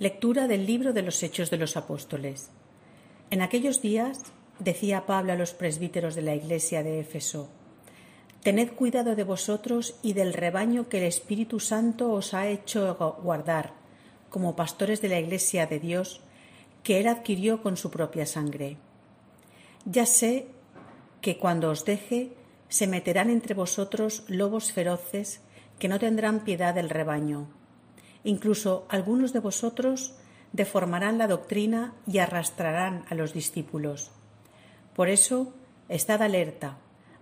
Lectura del libro de los Hechos de los Apóstoles. En aquellos días decía Pablo a los presbíteros de la iglesia de Éfeso, Tened cuidado de vosotros y del rebaño que el Espíritu Santo os ha hecho guardar, como pastores de la iglesia de Dios, que él adquirió con su propia sangre. Ya sé que cuando os deje se meterán entre vosotros lobos feroces que no tendrán piedad del rebaño. Incluso algunos de vosotros deformarán la doctrina y arrastrarán a los discípulos. Por eso, estad alerta.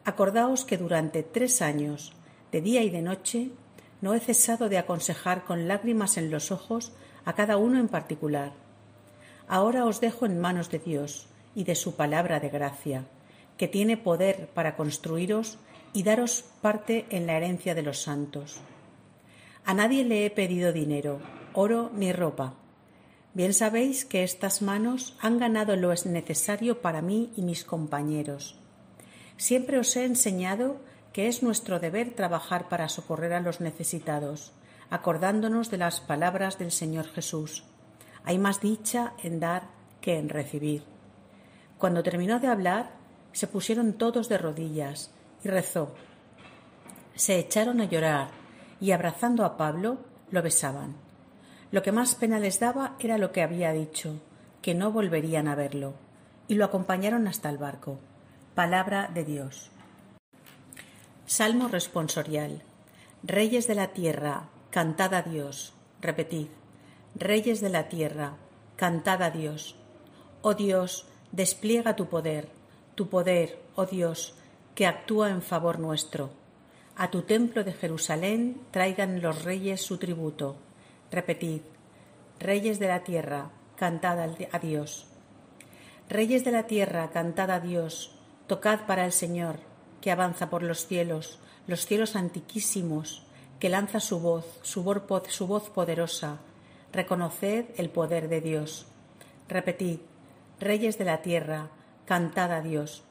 Acordaos que durante tres años, de día y de noche, no he cesado de aconsejar con lágrimas en los ojos a cada uno en particular. Ahora os dejo en manos de Dios y de su palabra de gracia que tiene poder para construiros y daros parte en la herencia de los santos. A nadie le he pedido dinero, oro ni ropa. Bien sabéis que estas manos han ganado lo necesario para mí y mis compañeros. Siempre os he enseñado que es nuestro deber trabajar para socorrer a los necesitados, acordándonos de las palabras del Señor Jesús. Hay más dicha en dar que en recibir. Cuando terminó de hablar, se pusieron todos de rodillas y rezó. Se echaron a llorar y abrazando a Pablo lo besaban. Lo que más pena les daba era lo que había dicho, que no volverían a verlo, y lo acompañaron hasta el barco. Palabra de Dios. Salmo responsorial. Reyes de la tierra, cantad a Dios. Repetid. Reyes de la tierra, cantad a Dios. Oh Dios, despliega tu poder tu poder, oh Dios, que actúa en favor nuestro. A tu templo de Jerusalén traigan los reyes su tributo. Repetid, reyes de la tierra, cantad a Dios. Reyes de la tierra, cantad a Dios, tocad para el Señor, que avanza por los cielos, los cielos antiquísimos, que lanza su voz, su voz, poderosa. Reconoced el poder de Dios. Repetid, reyes de la tierra, cantad a Dios.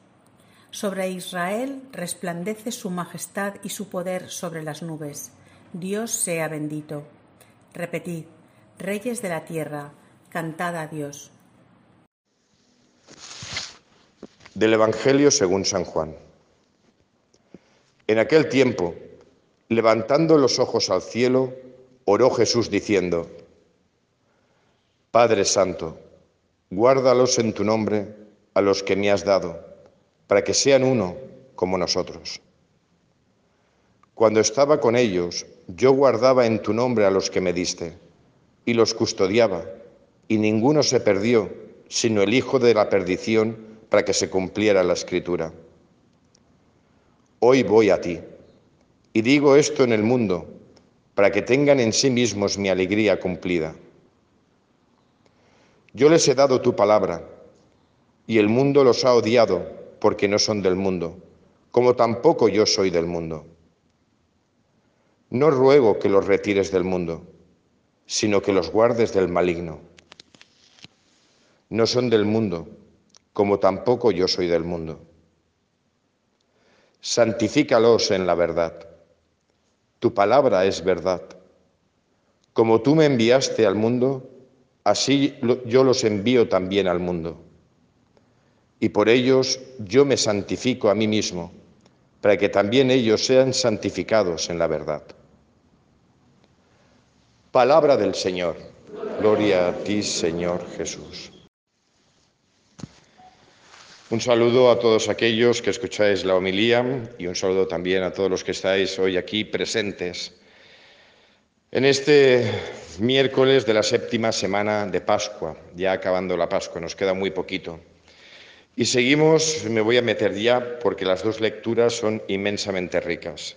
Sobre Israel resplandece su majestad y su poder sobre las nubes. Dios sea bendito. Repetid, reyes de la tierra, cantad a Dios. Del Evangelio según San Juan. En aquel tiempo, levantando los ojos al cielo, oró Jesús diciendo, Padre Santo, guárdalos en tu nombre a los que me has dado, para que sean uno como nosotros. Cuando estaba con ellos, yo guardaba en tu nombre a los que me diste, y los custodiaba, y ninguno se perdió, sino el hijo de la perdición, para que se cumpliera la escritura. Hoy voy a ti, y digo esto en el mundo, para que tengan en sí mismos mi alegría cumplida. Yo les he dado tu palabra, y el mundo los ha odiado porque no son del mundo, como tampoco yo soy del mundo. No ruego que los retires del mundo, sino que los guardes del maligno. No son del mundo, como tampoco yo soy del mundo. Santifícalos en la verdad. Tu palabra es verdad. Como tú me enviaste al mundo, así yo los envío también al mundo y por ellos yo me santifico a mí mismo, para que también ellos sean santificados en la verdad. Palabra del Señor. Gloria a ti, Señor Jesús. Un saludo a todos aquellos que escucháis la homilía y un saludo también a todos los que estáis hoy aquí presentes. En este miércoles de la séptima semana de Pascua, ya acabando la Pascua, nos queda muy poquito. Y seguimos, me voy a meter ya porque las dos lecturas son inmensamente ricas.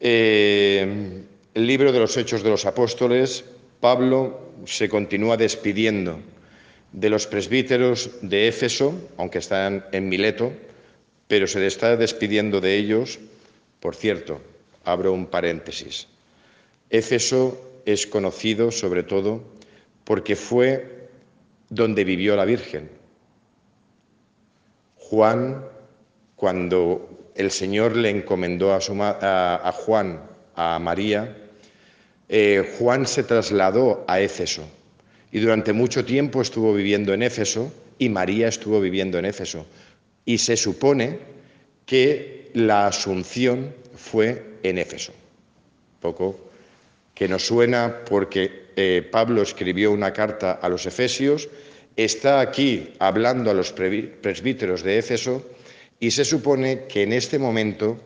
Eh, el libro de los Hechos de los Apóstoles, Pablo se continúa despidiendo de los presbíteros de Éfeso, aunque están en Mileto, pero se está despidiendo de ellos. Por cierto, abro un paréntesis. Éfeso es conocido sobre todo porque fue donde vivió la Virgen, Juan, cuando el Señor le encomendó a, Juan, a María, eh, Juan se trasladó a Éfeso Y durante mucho tiempo estuvo viviendo en Éfeso y María estuvo viviendo en Éfeso. Y se supone que la asunción fue en Éfeso. Poco que nos suena porque eh, Pablo escribió una carta a los Efesios, está aquí hablando a los presbíteros de Éfeso y se supone que en este momento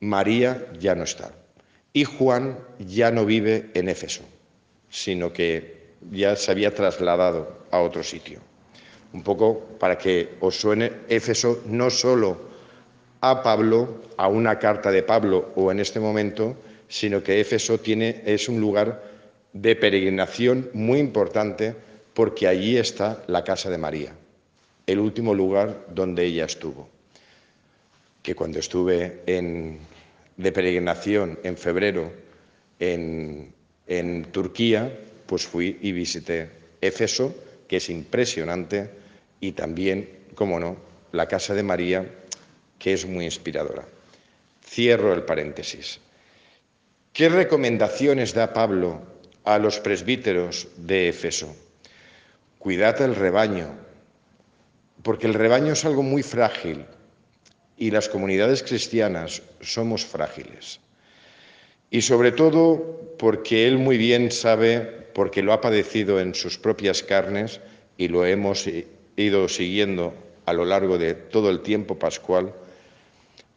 María ya no está y Juan ya no vive en Éfeso, sino que ya se había trasladado a otro sitio. Un poco para que os suene Éfeso no solo a Pablo, a una carta de Pablo o en este momento, sino que Éfeso tiene, es un lugar de peregrinación muy importante porque allí está la casa de María, el último lugar donde ella estuvo. Que cuando estuve de peregrinación en febrero en, en Turquía, pues fui y visité Éfeso, que es impresionante, y también, como no, la casa de María, que es muy inspiradora. Cierro el paréntesis. ¿Qué recomendaciones da Pablo a los presbíteros de Éfeso? Cuidad el rebaño, porque el rebaño es algo muy frágil y las comunidades cristianas somos frágiles. Y sobre todo porque él muy bien sabe, porque lo ha padecido en sus propias carnes y lo hemos ido siguiendo a lo largo de todo el tiempo pascual,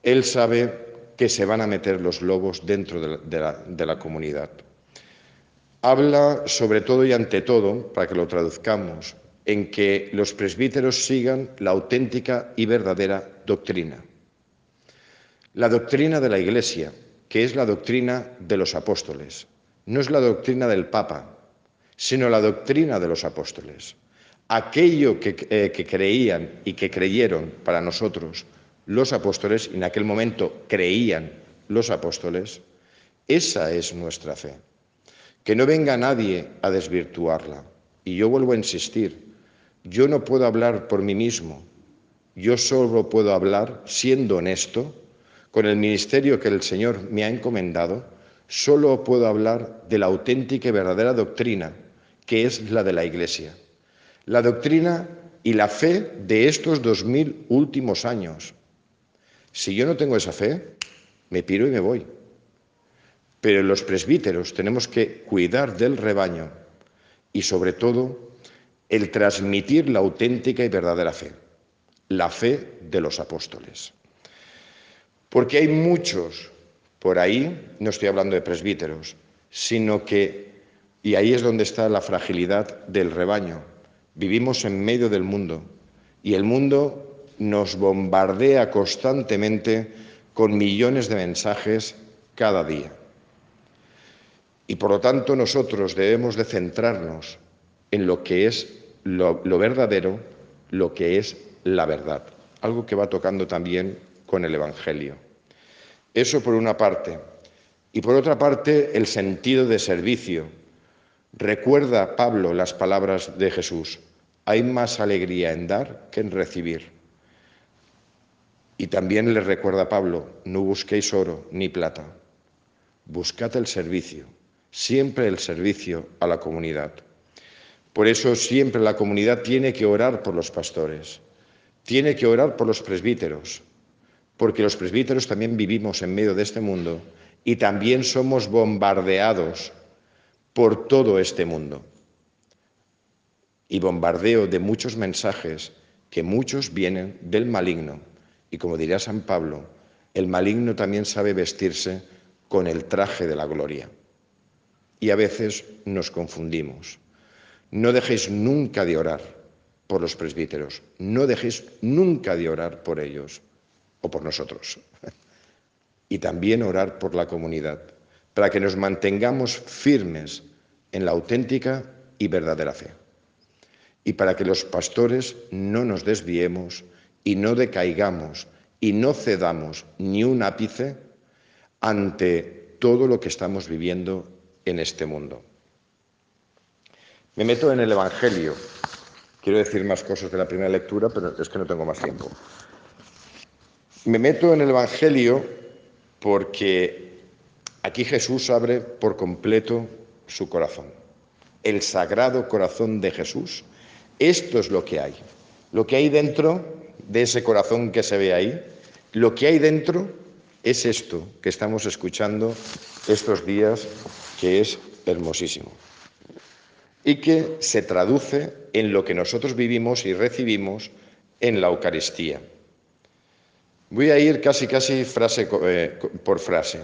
él sabe que se van a meter los lobos dentro de la, comunidad. Habla sobre todo y ante todo, para que lo traduzcamos, en que los presbíteros sigan la auténtica y verdadera doctrina. La doctrina de la Iglesia, que es la doctrina de los apóstoles. No es la doctrina del Papa, sino la doctrina de los apóstoles. Aquello que, eh, creían y que creyeron para nosotros los apóstoles, y en aquel momento creían los apóstoles, esa es nuestra fe. Que no venga nadie a desvirtuarla. Y yo vuelvo a insistir, yo no puedo hablar por mí mismo, yo solo puedo hablar siendo honesto, con el ministerio que el Señor me ha encomendado, solo puedo hablar de la auténtica y verdadera doctrina, que es la de la Iglesia. La doctrina y la fe de estos dos mil últimos años, si yo no tengo esa fe, me piro y me voy. Pero los presbíteros tenemos que cuidar del rebaño y sobre todo el transmitir la auténtica y verdadera fe, la fe de los apóstoles. Porque hay muchos por ahí, no estoy hablando de presbíteros, sino que, y ahí es donde está la fragilidad del rebaño, vivimos en medio del mundo y el mundo nos bombardea constantemente con millones de mensajes cada día. Y por lo tanto nosotros debemos de centrarnos en lo que es lo, verdadero, lo que es la verdad, algo que va tocando también con el Evangelio. Eso por una parte. Y por otra parte, el sentido de servicio. Recuerda Pablo las palabras de Jesús. Hay más alegría en dar que en recibir. Y también le recuerda Pablo, no busquéis oro ni plata, buscad el servicio, siempre el servicio a la comunidad. Por eso siempre la comunidad tiene que orar por los pastores, tiene que orar por los presbíteros, porque los presbíteros también vivimos en medio de este mundo y también somos bombardeados por todo este mundo. Y bombardeo de muchos mensajes que muchos vienen del maligno y como diría San Pablo, el maligno también sabe vestirse con el traje de la gloria. Y a veces nos confundimos. No dejéis nunca de orar por los presbíteros, no dejéis nunca de orar por ellos o por nosotros. Y también orar por la comunidad, para que nos mantengamos firmes en la auténtica y verdadera fe. Y para que los pastores no nos desviemos y no decaigamos y no cedamos ni un ápice ante todo lo que estamos viviendo en este mundo. Me meto en el Evangelio. Quiero decir más cosas de la primera lectura, pero es que no tengo más tiempo. Me meto en el Evangelio porque aquí Jesús abre por completo su corazón. el sagrado corazón de Jesús, esto es lo que hay. Lo que hay dentro de ese corazón que se ve ahí, lo que hay dentro es esto que estamos escuchando estos días, que es hermosísimo. Y que se traduce en lo que nosotros vivimos y recibimos en la Eucaristía. Voy a ir casi, casi frase eh, por frase.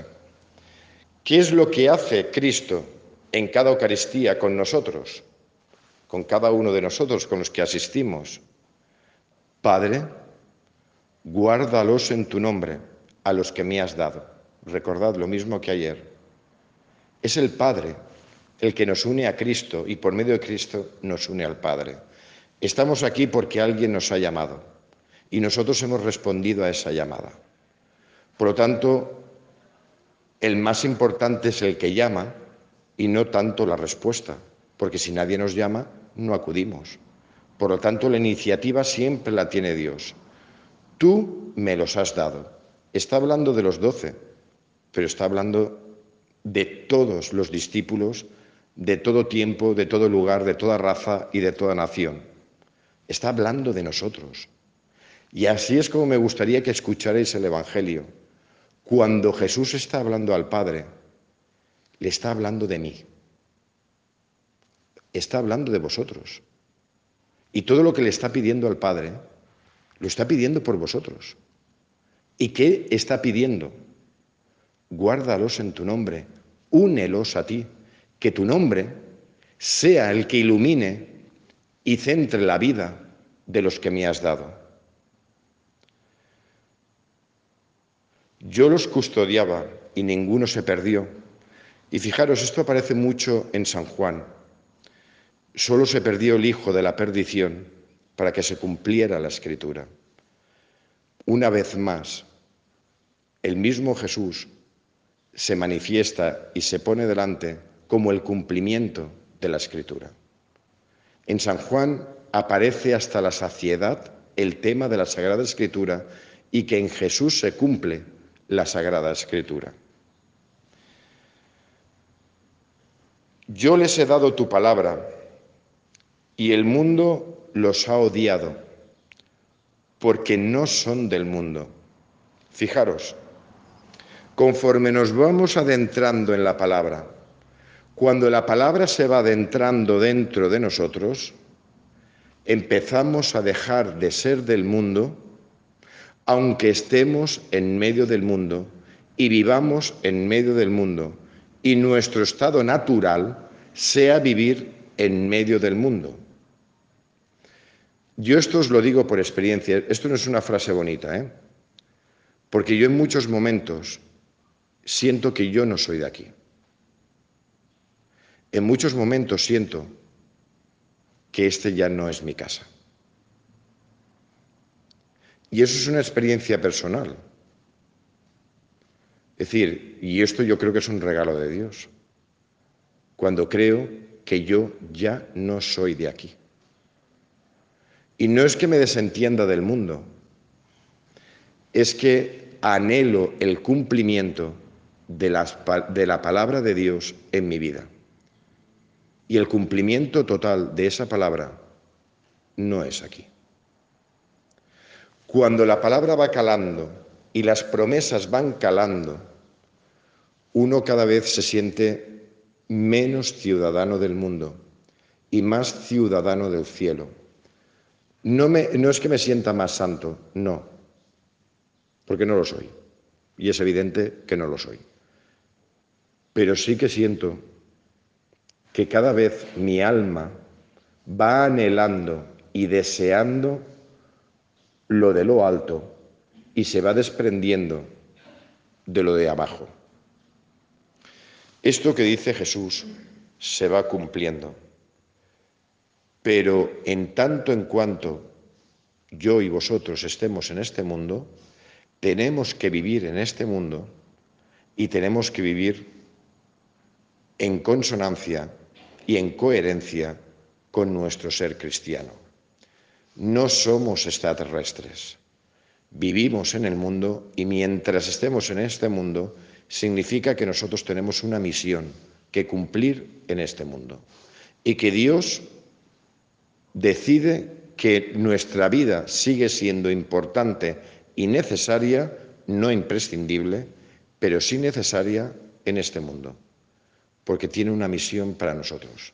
¿Qué es lo que hace Cristo en cada Eucaristía con nosotros? Con cada uno de nosotros, con los que asistimos. Padre, guárdalos en tu nombre, a los que me has dado. Recordad lo mismo que ayer. Es el Padre el que nos une a Cristo y por medio de Cristo nos une al Padre. Estamos aquí porque alguien nos ha llamado y nosotros hemos respondido a esa llamada. Por lo tanto, el más importante es el que llama y no tanto la respuesta, porque si nadie nos llama, no acudimos. Por lo tanto, la iniciativa siempre la tiene Dios. Tú me los has dado. Está hablando de los doce, pero está hablando de todos los discípulos, de todo tiempo, de todo lugar, de toda raza y de toda nación. Está hablando de nosotros. Y así es como me gustaría que escucharais el Evangelio. Cuando Jesús está hablando al Padre, le está hablando de mí. Está hablando de vosotros. Y todo lo que le está pidiendo al Padre, lo está pidiendo por vosotros. ¿Y qué está pidiendo? Guárdalos en tu nombre, únelos a ti, que tu nombre sea el que ilumine y centre la vida de los que me has dado. Yo los custodiaba y ninguno se perdió. Y fijaros, esto aparece mucho en San Juan. Solo se perdió el hijo de la perdición para que se cumpliera la escritura. Una vez más, el mismo Jesús se manifiesta y se pone delante como el cumplimiento de la escritura. En San Juan aparece hasta la saciedad el tema de la Sagrada Escritura y que en Jesús se cumple la Sagrada Escritura. Yo les he dado tu palabra y el mundo los ha odiado porque no son del mundo. Fijaros, conforme nos vamos adentrando en la palabra, cuando la palabra se va adentrando dentro de nosotros, empezamos a dejar de ser del mundo aunque estemos en medio del mundo y vivamos en medio del mundo, y nuestro estado natural sea vivir en medio del mundo. Yo esto os lo digo por experiencia, esto no es una frase bonita, ¿eh? porque yo en muchos momentos siento que yo no soy de aquí. En muchos momentos siento que este ya no es mi casa. Y eso es una experiencia personal. Es decir, y esto yo creo que es un regalo de Dios, cuando creo que yo ya no soy de aquí. Y no es que me desentienda del mundo, es que anhelo el cumplimiento de, de la palabra de Dios en mi vida. Y el cumplimiento total de esa palabra no es aquí. Cuando la palabra va calando y las promesas van calando, uno cada vez se siente menos ciudadano del mundo y más ciudadano del cielo. No, no es que me sienta más santo, no, porque no lo soy. Y es evidente que no lo soy. Pero sí que siento que cada vez mi alma va anhelando y deseando lo de lo alto y se va desprendiendo de lo de abajo. Esto que dice Jesús se va cumpliendo, pero en tanto en cuanto yo y vosotros estemos en este mundo, tenemos que vivir en este mundo y tenemos que vivir en consonancia y en coherencia con nuestro ser cristiano. No somos extraterrestres. Vivimos en el mundo y mientras estemos en este mundo, significa que nosotros tenemos una misión que cumplir en este mundo. y que Dios decide que nuestra vida sigue siendo importante y necesaria, no imprescindible, pero sí necesaria en este mundo, porque tiene una misión para nosotros.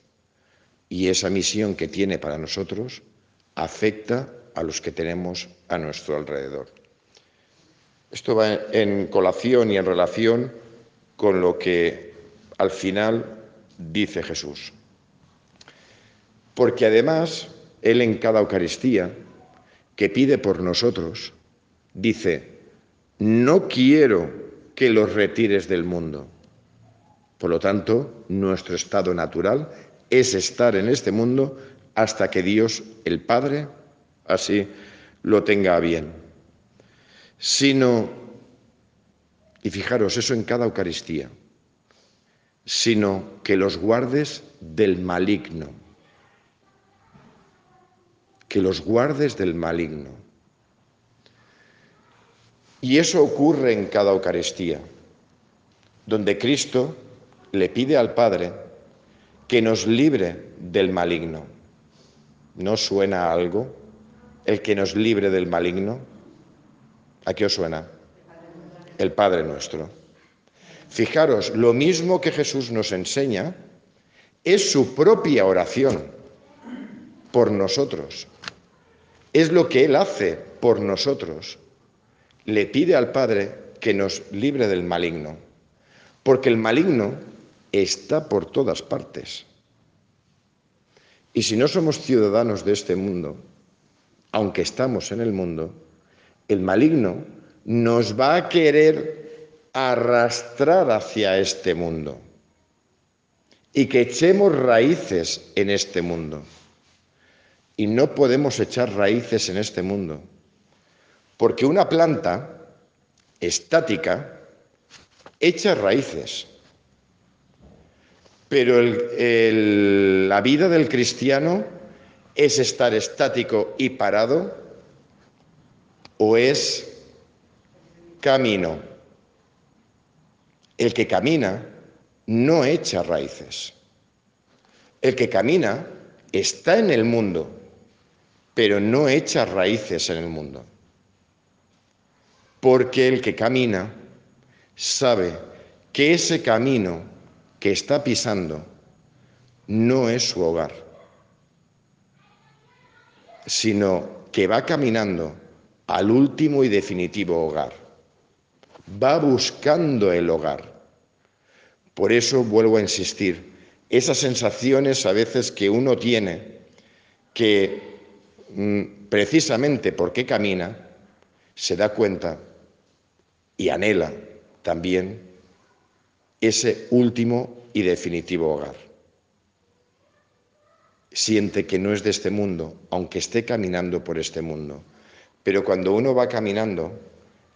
Y esa misión que tiene para nosotros afecta a los que tenemos a nuestro alrededor. Esto va en colación y en relación con lo que al final dice Jesús. Porque además, Él en cada Eucaristía que pide por nosotros, dice, no quiero que los retires del mundo. Por lo tanto, nuestro estado natural es estar en este mundo hasta que Dios, el Padre, así lo tenga bien. Sino, y fijaros, eso en cada Eucaristía, sino que los guardes del maligno. Que los guardes del maligno. Y eso ocurre en cada Eucaristía, donde Cristo le pide al Padre que nos libre del maligno. ¿No suena algo el que nos libre del maligno? ¿A qué os suena? El Padre nuestro. Fijaros, lo mismo que Jesús nos enseña es su propia oración por nosotros. Es lo que Él hace por nosotros. Le pide al Padre que nos libre del maligno, porque el maligno está por todas partes. Y si no somos ciudadanos de este mundo, aunque estamos en el mundo, el maligno nos va a querer arrastrar hacia este mundo y que echemos raíces en este mundo. Y no podemos echar raíces en este mundo, porque una planta estática echa raíces, pero la vida del cristiano es estar estático y parado o es camino. El que camina no echa raíces. El que camina está en el mundo, pero no echa raíces en el mundo. Porque el que camina sabe que ese camino que está pisando no es su hogar, sino que va caminando al último y definitivo hogar. Va buscando el hogar. Por eso vuelvo a insistir, esas sensaciones a veces que uno tiene, que mm, precisamente porque camina, se da cuenta y anhela también ese último y definitivo hogar. Siente que no es de este mundo, aunque esté caminando por este mundo. Pero cuando uno va caminando,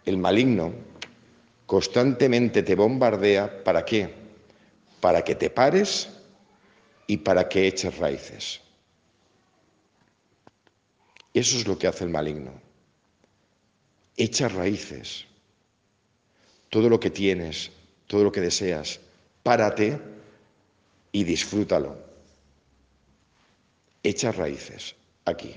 el maligno constantemente te bombardea, ¿para qué? Para que te pares y para que eches raíces. Eso es lo que hace el maligno. Echa raíces. Todo lo que tienes, todo lo que deseas. Párate y disfrútalo. Echa raíces aquí.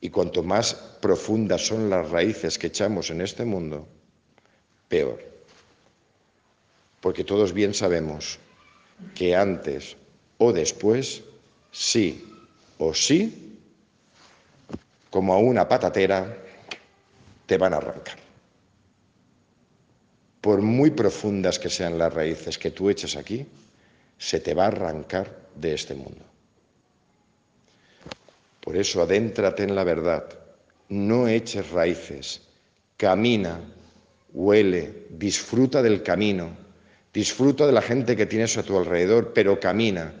Y cuanto más profundas son las raíces que echamos en este mundo, peor. Porque todos bien sabemos que antes o después, sí o sí, como a una patatera, te van a arrancar por muy profundas que sean las raíces que tú eches aquí, se te va a arrancar de este mundo. Por eso adéntrate en la verdad, no eches raíces, camina, huele, disfruta del camino, disfruta de la gente que tienes a tu alrededor, pero camina.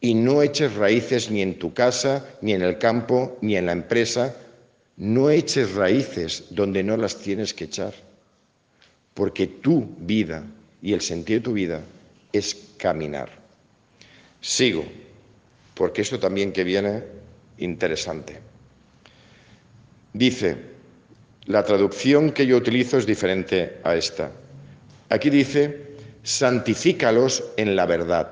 Y no eches raíces ni en tu casa, ni en el campo, ni en la empresa, no eches raíces donde no las tienes que echar porque tu vida y el sentido de tu vida es caminar. Sigo, porque esto también que viene interesante. Dice, la traducción que yo utilizo es diferente a esta. Aquí dice, santifícalos en la verdad.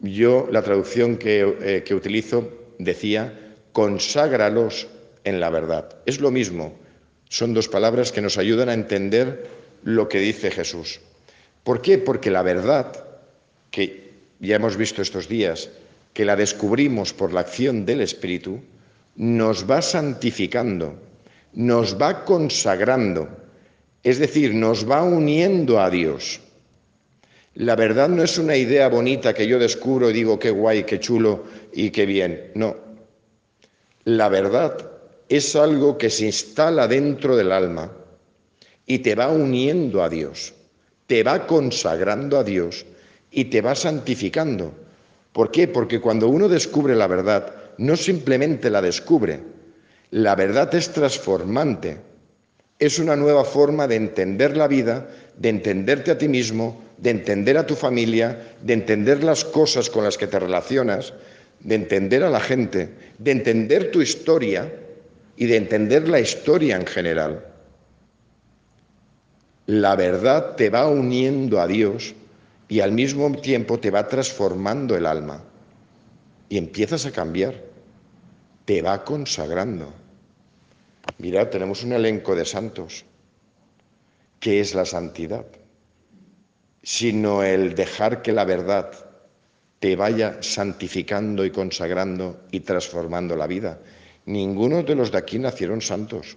Yo la traducción que, eh, que utilizo decía, conságralos en la verdad. Es lo mismo, son dos palabras que nos ayudan a entender lo que dice Jesús. ¿Por qué? Porque la verdad, que ya hemos visto estos días, que la descubrimos por la acción del Espíritu, nos va santificando, nos va consagrando, es decir, nos va uniendo a Dios. La verdad no es una idea bonita que yo descubro y digo qué guay, qué chulo y qué bien. No. La verdad es algo que se instala dentro del alma y te va uniendo a Dios, te va consagrando a Dios y te va santificando. ¿Por qué? Porque cuando uno descubre la verdad, no simplemente la descubre, la verdad es transformante, es una nueva forma de entender la vida, de entenderte a ti mismo, de entender a tu familia, de entender las cosas con las que te relacionas, de entender a la gente, de entender tu historia y de entender la historia en general. La verdad te va uniendo a Dios y al mismo tiempo te va transformando el alma y empiezas a cambiar, te va consagrando. Mira, tenemos un elenco de santos. ¿Qué es la santidad? Sino el dejar que la verdad te vaya santificando y consagrando y transformando la vida. Ninguno de los de aquí nacieron santos.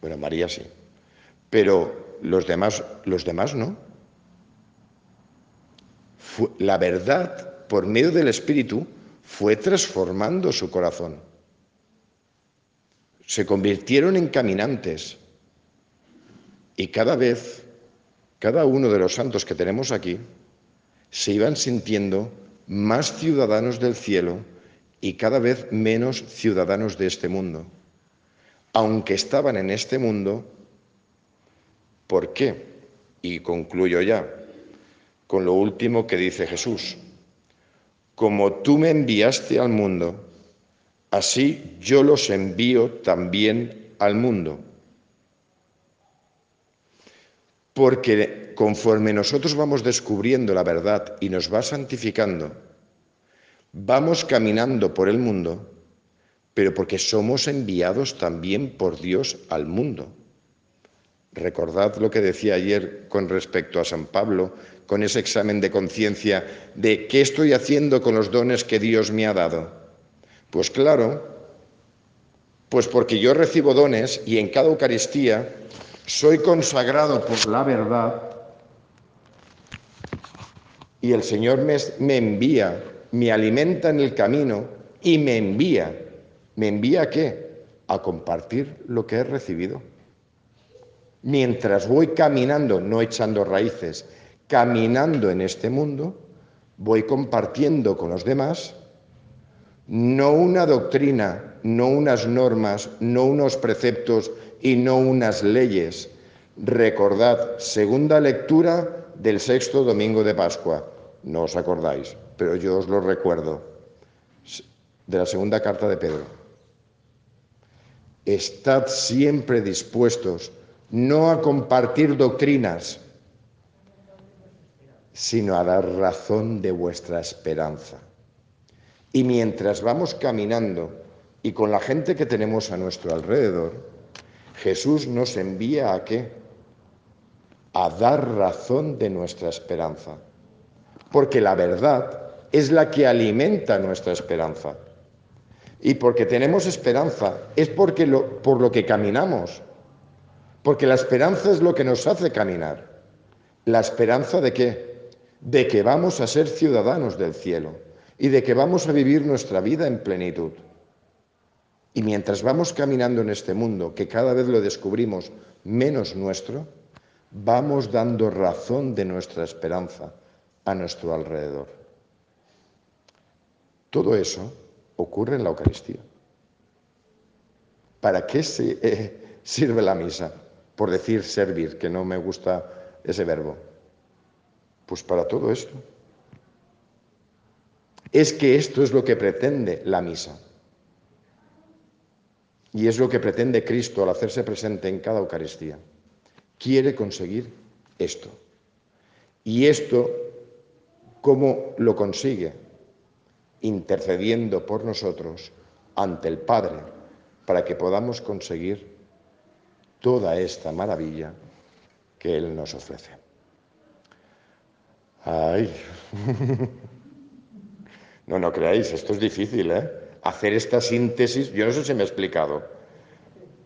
Bueno, María sí. Pero los demás, los demás no. la verdad, por medio del Espíritu, fue transformando su corazón. Se convirtieron en caminantes. Y cada vez, cada uno de los santos que tenemos aquí, se iban sintiendo más ciudadanos del cielo y cada vez menos ciudadanos de este mundo. Aunque estaban en este mundo, ¿por qué? Y concluyo ya con lo último que dice Jesús. Como tú me enviaste al mundo, así yo los envío también al mundo. Porque conforme nosotros vamos descubriendo la verdad y nos va santificando, vamos caminando por el mundo, pero porque somos enviados también por Dios al mundo. Recordad lo que decía ayer con respecto a San Pablo, con ese examen de conciencia de qué estoy haciendo con los dones que Dios me ha dado. Pues claro, pues porque yo recibo dones y en cada Eucaristía soy consagrado por la verdad y el Señor me, envía me alimenta en el camino y me envía. ¿Me envía qué? A compartir lo que he recibido. Mientras voy caminando, no echando raíces, caminando en este mundo, voy compartiendo con los demás no una doctrina, no unas normas, no unos preceptos y no unas leyes. Recordad, segunda lectura del sexto domingo de Pascua. ¿No os acordáis? Pero yo os lo recuerdo, de la segunda carta de Pedro. Estad siempre dispuestos no a compartir doctrinas, sino a dar razón de vuestra esperanza. Y mientras vamos caminando y con la gente que tenemos a nuestro alrededor, Jesús nos envía a qué? A dar razón de nuestra esperanza. Porque la verdad es la que alimenta nuestra esperanza. Y porque tenemos esperanza es porque lo, por lo que caminamos. Porque la esperanza es lo que nos hace caminar. ¿La esperanza de qué? De que vamos a ser ciudadanos del cielo y de que vamos a vivir nuestra vida en plenitud. Y mientras vamos caminando en este mundo, que cada vez lo descubrimos menos nuestro, vamos dando razón de nuestra esperanza a nuestro alrededor. Todo eso ocurre en la Eucaristía. ¿Para qué eh, sirve la misa? Por decir servir, que no me gusta ese verbo. Pues para todo esto. Es que esto es lo que pretende la misa. Y es lo que pretende Cristo al hacerse presente en cada Eucaristía. Quiere conseguir esto. Y esto ¿Cómo lo consigue? Intercediendo por nosotros ante el Padre para que podamos conseguir toda esta maravilla que Él nos ofrece. Ay, no, no creáis, esto es difícil, ¿eh? Hacer esta síntesis, yo no sé si me he explicado,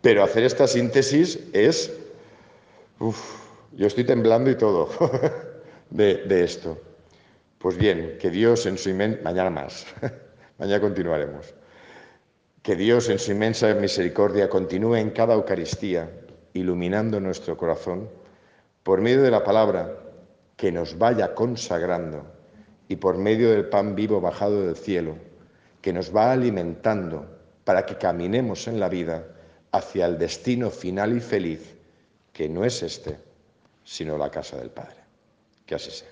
pero hacer esta síntesis es, yo estoy temblando y todo de, de esto. Pues bien, que Dios en su inmensa... Mañana más, mañana continuaremos. Que Dios en su inmensa misericordia continúe en cada Eucaristía, iluminando nuestro corazón, por medio de la palabra, que nos vaya consagrando, y por medio del pan vivo bajado del cielo, que nos va alimentando para que caminemos en la vida hacia el destino final y feliz, que no es este, sino la casa del Padre. Que así sea.